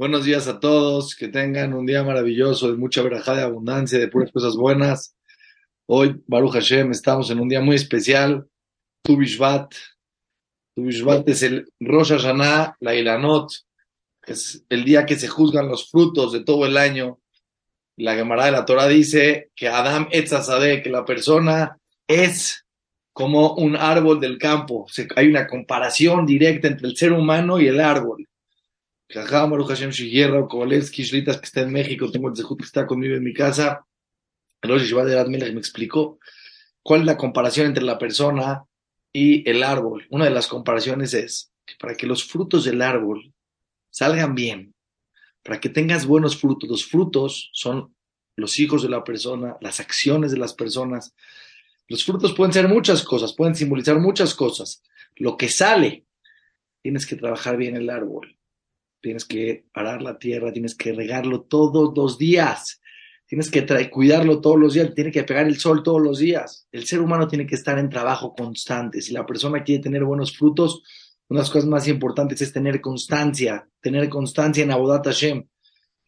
Buenos días a todos, que tengan un día maravilloso, de mucha verajada, de abundancia, de puras cosas buenas. Hoy, Baruch Hashem, estamos en un día muy especial, Tu Bishvat. Tu es el Rosh Hashanah, la Ilanot, es el día que se juzgan los frutos de todo el año. La Gemara de la Torah dice que Adam Etzazadeh, que la persona es como un árbol del campo. Hay una comparación directa entre el ser humano y el árbol. Jajam Hashem Kovalevsky, Shlitas, que está en México, tengo el Zehut que está conmigo en mi casa. Rosh de me explicó cuál es la comparación entre la persona y el árbol. Una de las comparaciones es que para que los frutos del árbol salgan bien, para que tengas buenos frutos, los frutos son los hijos de la persona, las acciones de las personas. Los frutos pueden ser muchas cosas, pueden simbolizar muchas cosas. Lo que sale, tienes que trabajar bien el árbol tienes que parar la tierra, tienes que regarlo todos los días, tienes que cuidarlo todos los días, tiene que pegar el sol todos los días. El ser humano tiene que estar en trabajo constante. Si la persona quiere tener buenos frutos, una de las cosas más importantes es tener constancia, tener constancia en Abodat Hashem.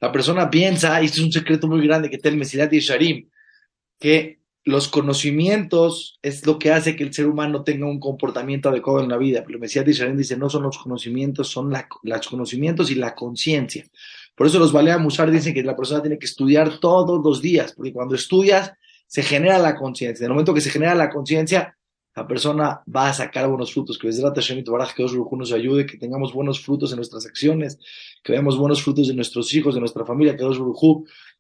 La persona piensa, y es un secreto muy grande que tiene el Mesilat y Sharim, que los conocimientos es lo que hace que el ser humano tenga un comportamiento adecuado en la vida. Pero el Mesías de Israel dice, no son los conocimientos, son los conocimientos y la conciencia. Por eso los Balea Musar dicen que la persona tiene que estudiar todos los días, porque cuando estudias se genera la conciencia. En el momento que se genera la conciencia, la persona va a sacar buenos frutos. Que desde Hashem Baraj, que Dios nos ayude, que tengamos buenos frutos en nuestras acciones, que veamos buenos frutos de nuestros hijos, de nuestra familia, que Dios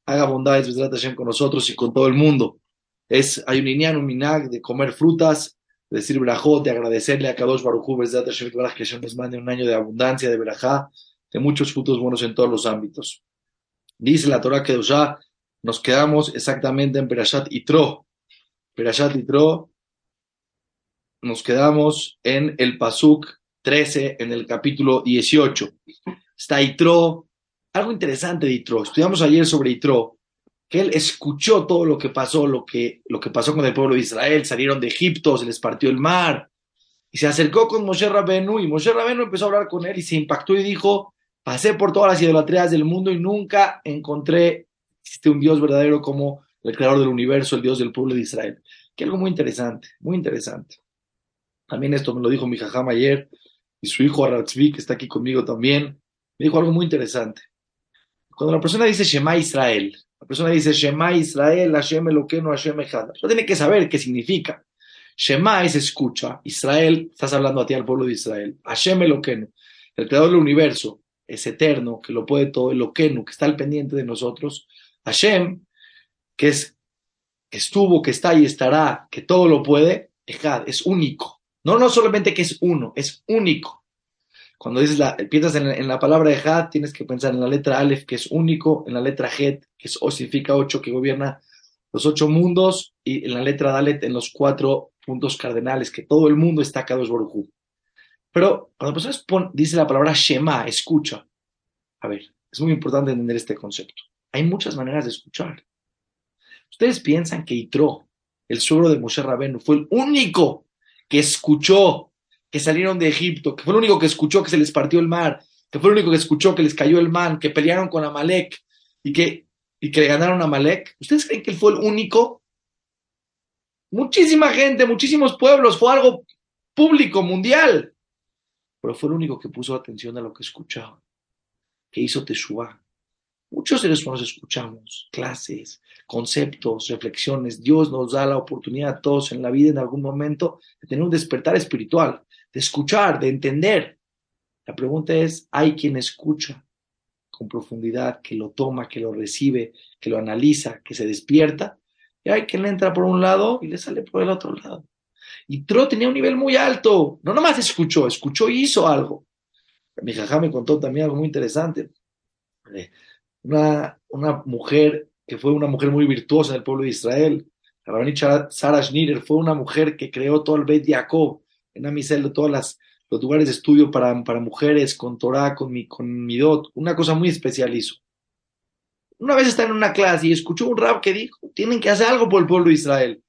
haga bondades desde Hashem con nosotros y con todo el mundo es, hay un inyan, un de comer frutas, de decir brajot, de agradecerle a Kadosh Baruchu, que se nos mande un año de abundancia, de brajá, de muchos frutos buenos en todos los ámbitos. Dice la Torah que ya nos quedamos exactamente en Perashat Itro. Perashat Itro, nos quedamos en el Pasuk 13, en el capítulo 18. Está Itro, algo interesante de Itro. Estudiamos ayer sobre Itro que él escuchó todo lo que pasó, lo que, lo que pasó con el pueblo de Israel, salieron de Egipto, se les partió el mar, y se acercó con Moshe Rabenu, y Moshe Rabenu empezó a hablar con él y se impactó y dijo, pasé por todas las idolatrías del mundo y nunca encontré, un Dios verdadero como el creador del universo, el Dios del pueblo de Israel. Que algo muy interesante, muy interesante. También esto me lo dijo mi jajam ayer, y su hijo Aratzvi, que está aquí conmigo también, me dijo algo muy interesante. Cuando la persona dice Shema Israel, persona dice Shema Israel, Hashem Eloqueno, Hashem Echad. No tiene que saber qué significa. Shema es escucha. Israel, estás hablando a ti al pueblo de Israel. Hashem Eloqueno, el creador del universo, es eterno, que lo puede todo, Eloqueno, que está al pendiente de nosotros. Hashem, que es estuvo, que está y estará, que todo lo puede, Echad, es único. No, no solamente que es uno, es único. Cuando dices la, piensas en, la palabra Echad, tienes que pensar en la letra Aleph, que es único, en la letra Het, que es, significa ocho, que gobierna los ocho mundos, y en la letra Dalet, en los cuatro puntos cardenales, que todo el mundo está Kadosh Borujú. Pero cuando personas dice la palabra Shema, escucha. A ver, es muy importante entender este concepto. Hay muchas maneras de escuchar. Ustedes piensan que Itro, el suegro de Moshe Rabenu, fue el único que escuchó que salieron de Egipto, que fue el único que escuchó que se les partió el mar, que fue el único que escuchó que les cayó el man, que pelearon con Amalek y que, y que le ganaron a Amalek. ¿Ustedes creen que él fue el único? Muchísima gente, muchísimos pueblos, fue algo público, mundial. Pero fue el único que puso atención a lo que escuchaba, que hizo Teshuvah. Muchos seres humanos escuchamos clases, conceptos, reflexiones. Dios nos da la oportunidad a todos en la vida, en algún momento, de tener un despertar espiritual de escuchar, de entender. La pregunta es, ¿hay quien escucha con profundidad, que lo toma, que lo recibe, que lo analiza, que se despierta? Y hay quien le entra por un lado y le sale por el otro lado. Y Tro tenía un nivel muy alto, no nomás escuchó, escuchó y hizo algo. Mi jajá me contó también algo muy interesante. Eh, una, una mujer que fue una mujer muy virtuosa del pueblo de Israel, la rabinita Sarah Schnider, fue una mujer que creó todo el Beit Jacob, en Amisel, todos los lugares de estudio para, mujeres, con Torah, con mi, con Midot, una cosa muy especial hizo. Una vez está en una clase y escuchó un rab que dijo, tienen que hacer algo por el pueblo de Israel.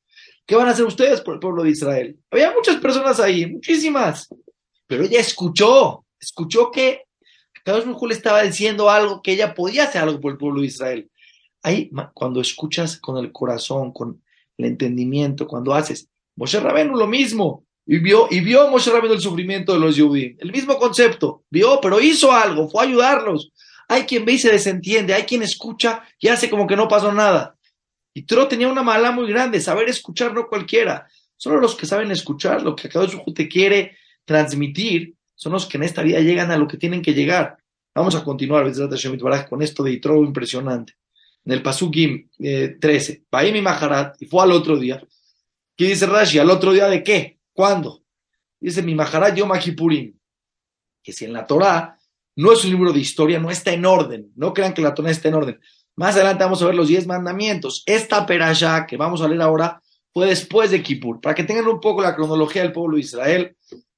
¿Qué van a hacer ustedes por el pueblo de Israel? Había muchas personas ahí, muchísimas, pero ella escuchó, escuchó que Baruj le estaba diciendo algo que ella podía hacer algo por el pueblo de Israel. Ahí, cuando escuchas con el corazón, con el entendimiento, cuando haces, Moshe Rabenu lo mismo, y vio, y vio Rabenu el sufrimiento de los Yudim, el mismo concepto, vio, pero hizo algo, fue a ayudarlos. Hay quien ve y se desentiende, hay quien escucha y hace como que no pasó nada. Y Tro tenía una mala muy grande, saber escuchar no cualquiera. Solo los que saben escuchar, lo que uno te quiere transmitir, son los que en esta vida llegan a lo que tienen que llegar. Vamos a continuar con esto de Itro impresionante. En el Pasugim eh, 13, mi Maharat, y fue al otro día. ¿Qué dice Rashi? ¿Al otro día de qué? ¿Cuándo? Dice mi Maharat Yom Kippurim. Que si en la Torah no es un libro de historia, no está en orden. No crean que la Torah está en orden. Más adelante vamos a ver los diez mandamientos. Esta perashá que vamos a leer ahora fue después de Kippur. Para que tengan un poco la cronología del pueblo de Israel,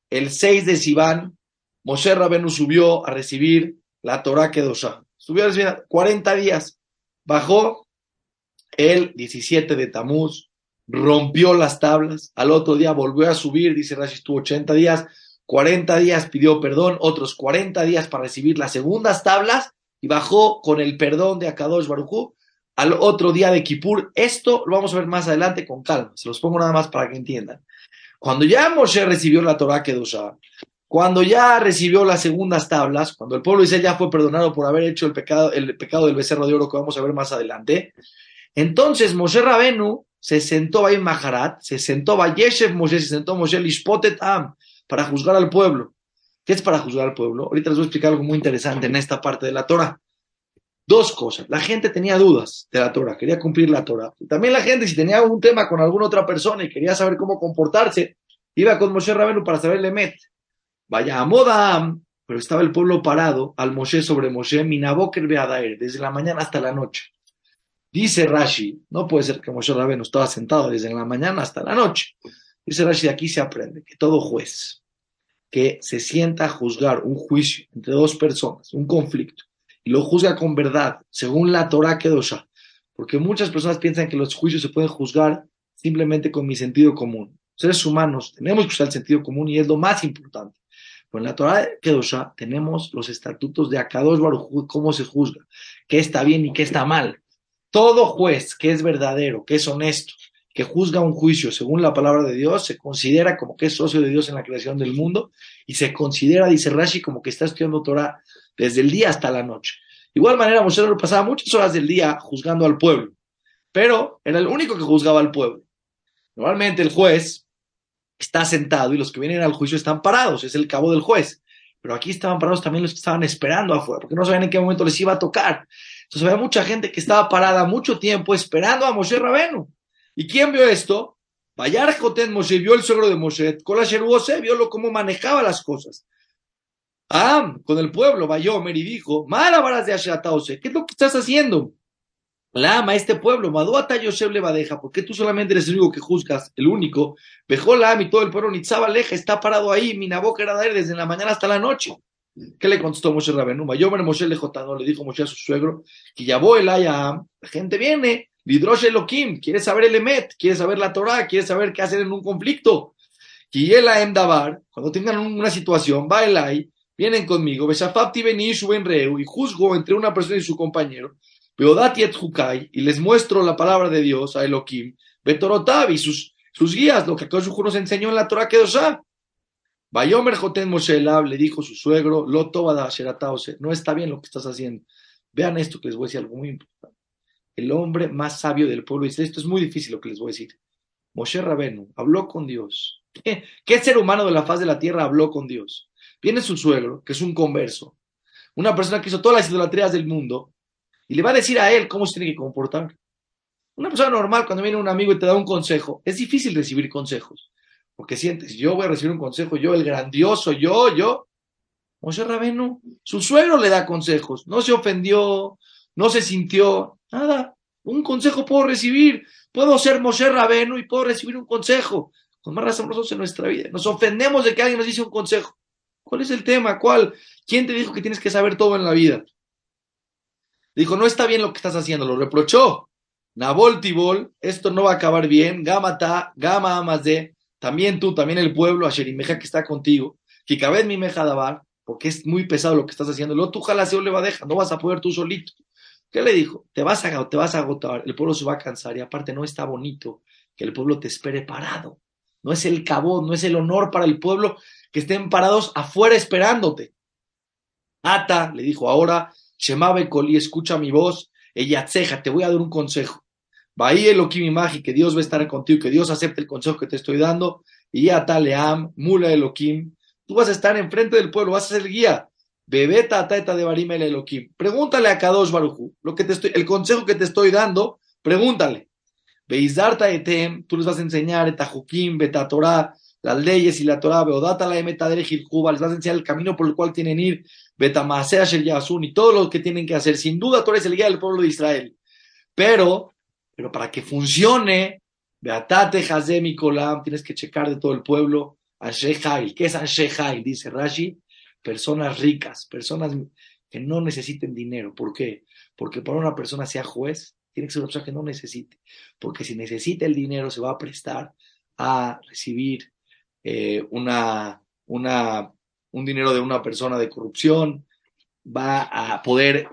el 6 de Sivan, Moshe Rabenu subió a recibir la Torah Kedoshá. Subió a recibir 40 días. Bajó el 17 de Tamuz, rompió las tablas. Al otro día volvió a subir, dice Rashi, estuvo 80 días. 40 días pidió perdón, otros 40 días para recibir las segundas tablas y bajó con el perdón de Akadosh Baruchú al otro día de Kippur. Esto lo vamos a ver más adelante con calma, se los pongo nada más para que entiendan. Cuando ya Moshe recibió la Torah Kedoshá, cuando ya recibió las segundas tablas, cuando el pueblo de Israel ya fue perdonado por haber hecho el pecado, el pecado del becerro de oro que vamos a ver más adelante, entonces Moshe Rabenu se sentó ahí en Maharat, se sentó Yeshev Moshe, se sentó Moshe Lishpotet Am para juzgar al pueblo. ¿Qué es para juzgar al pueblo? Ahorita les voy a explicar algo muy interesante en esta parte de la Torah. Dos cosas. La gente tenía dudas de la Torah, quería cumplir la Torah. también la gente, si tenía un tema con alguna otra persona y quería saber cómo comportarse, iba con Moshe Rabenu para saber el Emet. Vaya a Moda, pero estaba el pueblo parado al Moshe sobre Moshe, Minaboker Beadaer, desde la mañana hasta la noche. Dice Rashi, no puede ser que Moshe Rabenu estaba sentado desde la mañana hasta la noche. Dice Rashi, de aquí se aprende que todo juez que se sienta a juzgar un juicio entre dos personas, un conflicto, y lo juzga con verdad, según la Torah Kedosha, porque muchas personas piensan que los juicios se pueden juzgar simplemente con mi sentido común. Seres humanos tenemos que usar el sentido común y es lo más importante. Pero en la Torah Kedosha tenemos los estatutos de Akadosh Baruj cómo se juzga, qué está bien y qué está mal. Todo juez que es verdadero, que es honesto, que juzga un juicio según la palabra de Dios, se considera como que es socio de Dios en la creación del mundo y se considera, dice Rashi, como que está estudiando Torah desde el día hasta la noche. Igual manera, Moshe pasaba muchas horas del día juzgando al pueblo, pero era el único que juzgaba al pueblo. Normalmente el juez está sentado y los que vienen al juicio están parados, es el cabo del juez. Pero aquí estaban parados también los que estaban esperando afuera, porque no sabían en qué momento les iba a tocar. Entonces había mucha gente que estaba parada mucho tiempo esperando a Moshe Rabenu. ¿Y quién vio esto? Bayar Joten Moshe vio el suegro de Moshe, Kolasher vio cómo manejaba las cosas. Ah, con el pueblo, Bayomer, y dijo, Marabaras de Asheratause, ¿qué es lo que estás haciendo? La ama este pueblo, Maduata Yosef le deja, porque tú solamente eres el único que juzgas, el único. Bejó la y todo el pueblo, Nitzaba Leja, está parado ahí, Minaboca era de desde la mañana hasta la noche. ¿Qué le contestó Moshe Rabenu? Bayomer Moshe le le dijo Moshe a su suegro, que ya voy el la gente viene, Lidrosh Elohim, quiere saber el Emet, quiere saber la Torah, quiere saber qué hacer en un conflicto. Y el Dabar, cuando tengan una situación, va el Ay, vienen conmigo, Besafapti Beni Reu, y juzgo entre una persona y su compañero, Beodati et Hukai, y les muestro la palabra de Dios a Elohim, Betorotab y sus, sus guías, lo que Akash nos enseñó en la Torah Kedoshá. Bayomer Joten Moshe le dijo su suegro, Loto no está bien lo que estás haciendo. Vean esto que les voy a decir algo muy importante el hombre más sabio del pueblo dice, esto es muy difícil lo que les voy a decir. Moshe Rabenu habló con Dios. ¿Qué, ser humano de la faz de la tierra habló con Dios? Viene su suegro, que es un converso, una persona que hizo todas las idolatrías del mundo, y le va a decir a él cómo se tiene que comportar. Una persona normal, cuando viene un amigo y te da un consejo, es difícil recibir consejos, porque sientes, yo voy a recibir un consejo, yo, el grandioso, yo, yo. Moshe Rabenu, su suegro le da consejos, no se ofendió, no se sintió, nada. Un consejo puedo recibir. Puedo ser Moshe Rabeno y puedo recibir un consejo. Con más razón nosotros en nuestra vida. Nos ofendemos de que alguien nos dice un consejo. ¿Cuál es el tema? ¿Cuál? ¿Quién te dijo que tienes que saber todo en la vida? Dijo, no está bien lo que estás haciendo, lo reprochó. Nabol Tibol, esto no va a acabar bien. Gamata, Gama de también tú, también el pueblo, Asherimeja que está contigo. Kikabed mi Dabar, porque es muy pesado lo que estás haciendo. Luego tú jalas y le va a dejar, no vas a poder tú solito. ¿Qué le dijo? Te vas, a, te vas a agotar, el pueblo se va a cansar y aparte no está bonito que el pueblo te espere parado. No es el cabo, no es el honor para el pueblo que estén parados afuera esperándote. Ata le dijo ahora, Shemabe Koli, escucha mi voz, ella ceja, te voy a dar un consejo. Bahí Elohim Imagi, que Dios va a estar contigo, que Dios acepte el consejo que te estoy dando. Y Ata Leam, Mula Elohim, tú vas a estar enfrente del pueblo, vas a ser guía. Bebeta Ataeta de Barim el Elohim. Pregúntale a Kadosh Baruchu, lo que te estoy, el consejo que te estoy dando, pregúntale. Beizarta etem, tú les vas a enseñar etajukim, beta Torah, las leyes y la Torah, beodata la emetadere juba, les vas a enseñar el camino por el cual tienen ir, beta masea shel yasun y todo lo que tienen que hacer. Sin duda tú eres el guía del pueblo de Israel. Pero, pero para que funcione, beatate hazemi kolam, tienes que checar de todo el pueblo, Anshehail. ¿Qué es Anshehail? Dice Rashi, personas ricas, personas que no necesiten dinero. ¿Por qué? Porque para una persona sea juez, tiene que ser una persona que no necesite. Porque si necesita el dinero, se va a prestar a recibir eh, una, una, un dinero de una persona de corrupción, va a poder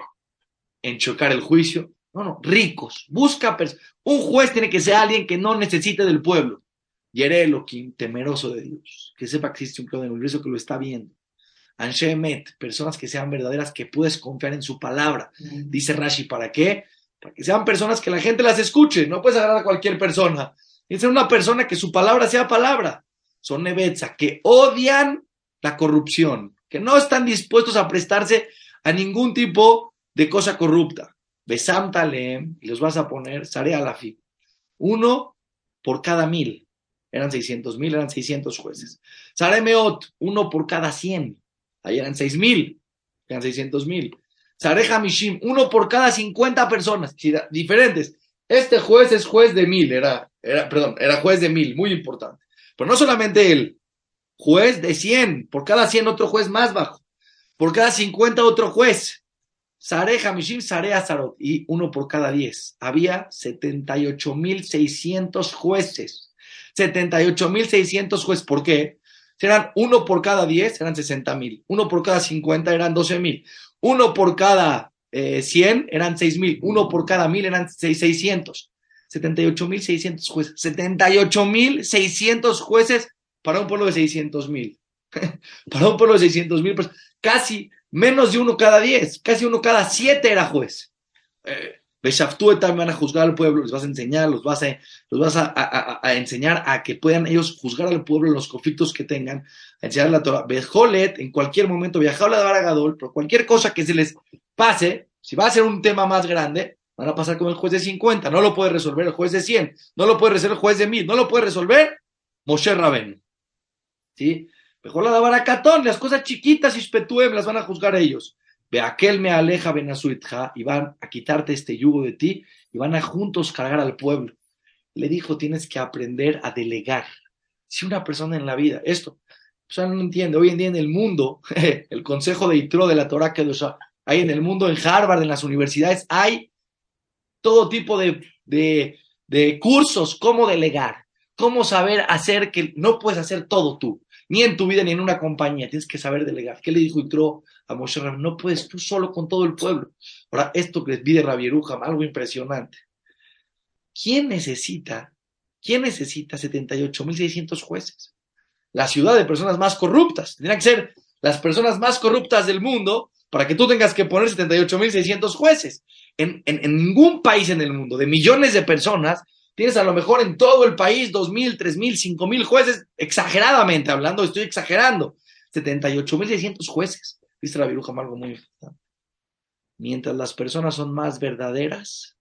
enchocar el juicio. No, no, ricos. Busca Un juez tiene que ser alguien que no necesite del pueblo. Yereloquim, temeroso de Dios. Que sepa que existe un plan del universo que lo está viendo. Anshemet, personas que sean verdaderas, que puedes confiar en su palabra. Dice Rashi, ¿para qué? Para que sean personas que la gente las escuche. No puedes agarrar a cualquier persona. Tiene que ser una persona que su palabra sea palabra. Son Nebetza, que odian la corrupción, que no están dispuestos a prestarse a ningún tipo de cosa corrupta. Besam Talem, y los vas a poner, Sare Alafi. Uno por cada mil. Eran 600 mil, eran 600 jueces. Sare Meot, uno por cada 100. Ahí eran seis mil, eran 600 mil. Sareja Mishim, uno por cada 50 personas, diferentes. Este juez es juez de mil, era, era, perdón, era juez de mil, muy importante. Pero no solamente él, juez de 100, por cada 100 otro juez más bajo, por cada 50 otro juez. Sareja Mishim, Sarea Sarot, y uno por cada 10. Había 78.600 jueces. 78.600 jueces. ¿Por qué? eran uno por cada 10, eran 60 mil. Uno por cada 50 eran 12 mil. Uno por cada eh, 100 eran 6 mil. Uno por cada mil eran 600. 78 mil 600 jueces. 78 mil 600 jueces para un pueblo de 600 mil. para un pueblo de 600 mil, pues casi menos de uno cada 10. Casi uno cada 7 era juez. Eh, también van a juzgar al pueblo, les vas a enseñar, los vas a, los vas a, enseñar a que puedan ellos juzgar al pueblo los conflictos que tengan, a enseñar la Torah. Bejolet, en cualquier momento, viajar a la Gadol, pero cualquier cosa que se les pase, si va a ser un tema más grande, van a pasar con el juez de 50, no lo puede resolver el juez de 100, no lo puede resolver el juez de 1000, no lo puede resolver Moshe Raben. ¿Sí? Mejor la Baracatón, las cosas chiquitas y spetuem las van a juzgar ellos. Ve aquel me aleja Benasuitja y van a quitarte este yugo de ti y van a juntos cargar al pueblo. Le dijo, tienes que aprender a delegar. Si una persona en la vida, esto, o sea, no entiende, hoy en día en el mundo, el consejo de Itro de la Torah que hay en el mundo, en Harvard, en las universidades, hay todo tipo de, de, de cursos, cómo delegar, cómo saber hacer que no puedes hacer todo tú ni en tu vida ni en una compañía. Tienes que saber delegar. ¿Qué le dijo Itro a Moshe? No puedes tú solo con todo el pueblo. Ahora, esto que les pide Rabieruja, algo impresionante. ¿Quién necesita, quién necesita 78.600 jueces? La ciudad de personas más corruptas. Tendrían que ser las personas más corruptas del mundo para que tú tengas que poner 78.600 jueces. En, en ningún país en el mundo, de millones de personas, Tienes a lo mejor en todo el país dos mil, tres mil, cinco mil jueces, exageradamente hablando, estoy exagerando, 78 mil 600 jueces. Dice la viruja algo muy importante. Mientras las personas son más verdaderas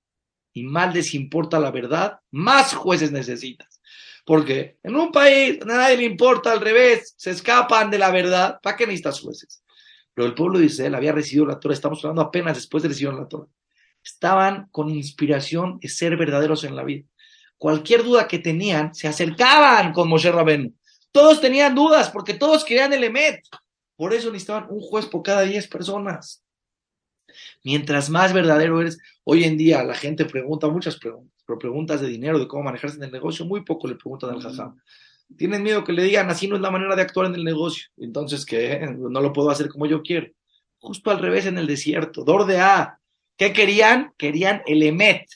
y más les importa la verdad, más jueces necesitas. Porque en un país a nadie le importa al revés, se escapan de la verdad. ¿Para qué necesitas jueces? Pero el pueblo de Israel había recibido la Torah, estamos hablando apenas después de recibir la Torah. Estaban con inspiración de ser verdaderos en la vida cualquier duda que tenían, se acercaban con Moshe Rabén. Todos tenían dudas porque todos querían el Emet. Por eso necesitaban un juez por cada diez personas. Mientras más verdadero eres, hoy en día la gente pregunta muchas preguntas, pero preguntas de dinero, de cómo manejarse en el negocio, muy poco le preguntan al jajam. Tienen miedo que le digan, así no es la manera de actuar en el negocio. Entonces, ¿qué? No lo puedo hacer como yo quiero. Justo al revés en el desierto. Dor de A. ¿Qué querían? Querían el Emet.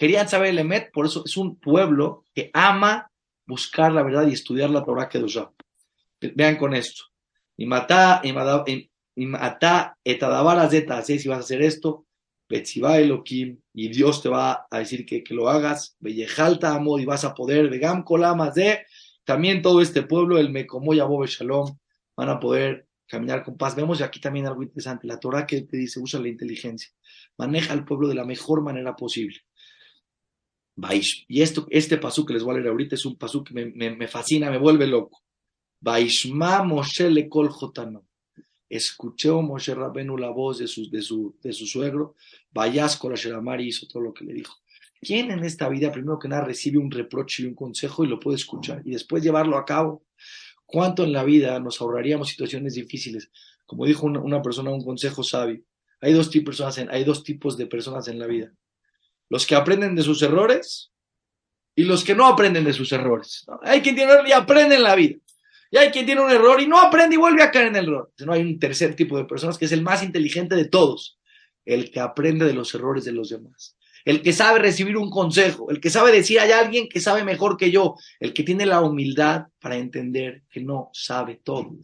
Querían saber el Emet, por eso es un pueblo que ama buscar la verdad y estudiar la Torah que Vean con esto. Y mata, y mata, etadabar si vas a hacer esto, Betziba Elohim, y Dios te va a decir que, lo hagas, Bellejalta Amod, y vas a poder, Vegam Kolamas de, también todo este pueblo, el Mekomoya Bobe Shalom, van a poder caminar con paz. Vemos aquí también algo interesante, la Torah que te dice, usa la inteligencia, maneja al pueblo de la mejor manera posible. Y esto, este pasú que les voy a leer ahorita es un pasú que me, me, fascina, me vuelve loco. Baishma Moshe Lekol Jotano. Escuchó Moshe Rabenu la voz de su, de su, de su suegro. Vayas con la hizo todo lo que le dijo. ¿Quién en esta vida, primero que nada, recibe un reproche y un consejo y lo puede escuchar y después llevarlo a cabo? ¿Cuánto en la vida nos ahorraríamos situaciones difíciles? Como dijo una, persona, un consejo sabio. Hay dos, hay dos tipos de personas en la vida los que aprenden de sus errores y los que no aprenden de sus errores. Hay quien tiene error y aprende en la vida. Y hay quien tiene un error y no aprende y vuelve a caer en el error. No hay un tercer tipo de personas que es el más inteligente de todos, el que aprende de los errores de los demás. El que sabe recibir un consejo, el que sabe decir hay alguien que sabe mejor que yo, el que tiene la humildad para entender que no sabe todo.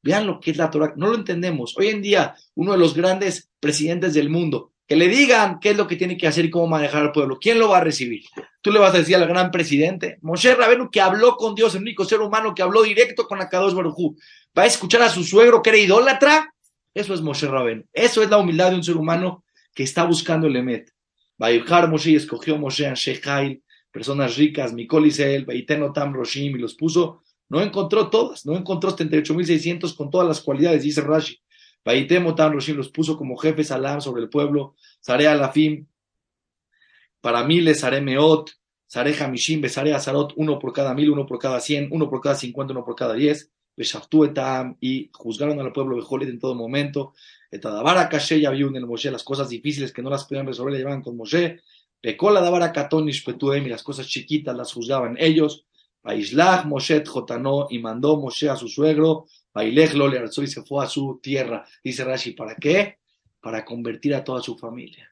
Vean lo que es la Torah, no lo entendemos. Hoy en día, uno de los grandes presidentes del mundo, que le digan qué es lo que tiene que hacer y cómo manejar al pueblo. ¿Quién lo va a recibir? Tú le vas a decir al gran presidente, Moshe Rabenu, que habló con Dios, el único ser humano que habló directo con la Kadosh Barujú. ¿Va a escuchar a su suegro que era idólatra? Eso es Moshe Rabenu. Eso es la humildad de un ser humano que está buscando el Emet. dejar Moshe y escogió Moshe a Shehail, personas ricas, Mikol Isel, Tam Roshim, y los puso. No encontró todas, no encontró 78.600 con todas las cualidades, dice Rashi. Baitemo Tan Roshim los puso como jefes Alam sobre el pueblo, Sare Alafim, para miles, Sare Meot, Sare Hamishim, Besare Azarot, uno por cada mil, uno por cada cien, uno por cada cincuenta, uno por cada diez, Beshaftuetam, y juzgaron al pueblo Bejolit en todo momento, Etadabara ya en el Moshe, las cosas difíciles que no las podían resolver, le llevaban con Moshe, Pekola Dabara Petuem, y las cosas chiquitas las juzgaban ellos, Baishlach Moshe Jotano, y mandó Moshe a su suegro, Bailejlo le alzó y se fue a su tierra. Dice Rashi, ¿para qué? Para convertir a toda su familia.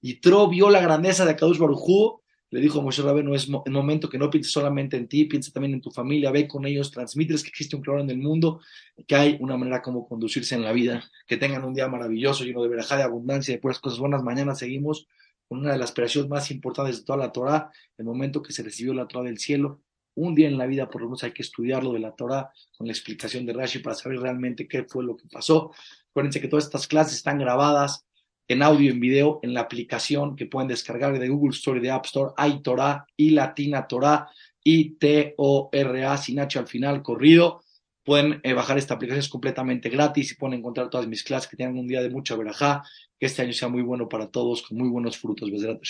Y Tro vio la grandeza de Kadush Barujú, le dijo a Moshe no es el momento que no pienses solamente en ti, piensa también en tu familia, ve con ellos, transmites que existe un creador en el mundo, que hay una manera como conducirse en la vida, que tengan un día maravilloso, lleno de verajá, de abundancia, de puras cosas buenas. Mañana seguimos con una de las operaciones más importantes de toda la Torah, el momento que se recibió la Torah del cielo, un día en la vida por lo menos hay que estudiarlo de la Torah con la explicación de Rashi para saber realmente qué fue lo que pasó. Acuérdense que todas estas clases están grabadas en audio y en video en la aplicación que pueden descargar de Google Store y de App Store. Hay Torah y Latina Torah y T-O-R-A sin al final, corrido. Pueden eh, bajar esta aplicación, es completamente gratis y pueden encontrar todas mis clases que tengan un día de mucha verajá. Que este año sea muy bueno para todos, con muy buenos frutos. Besrat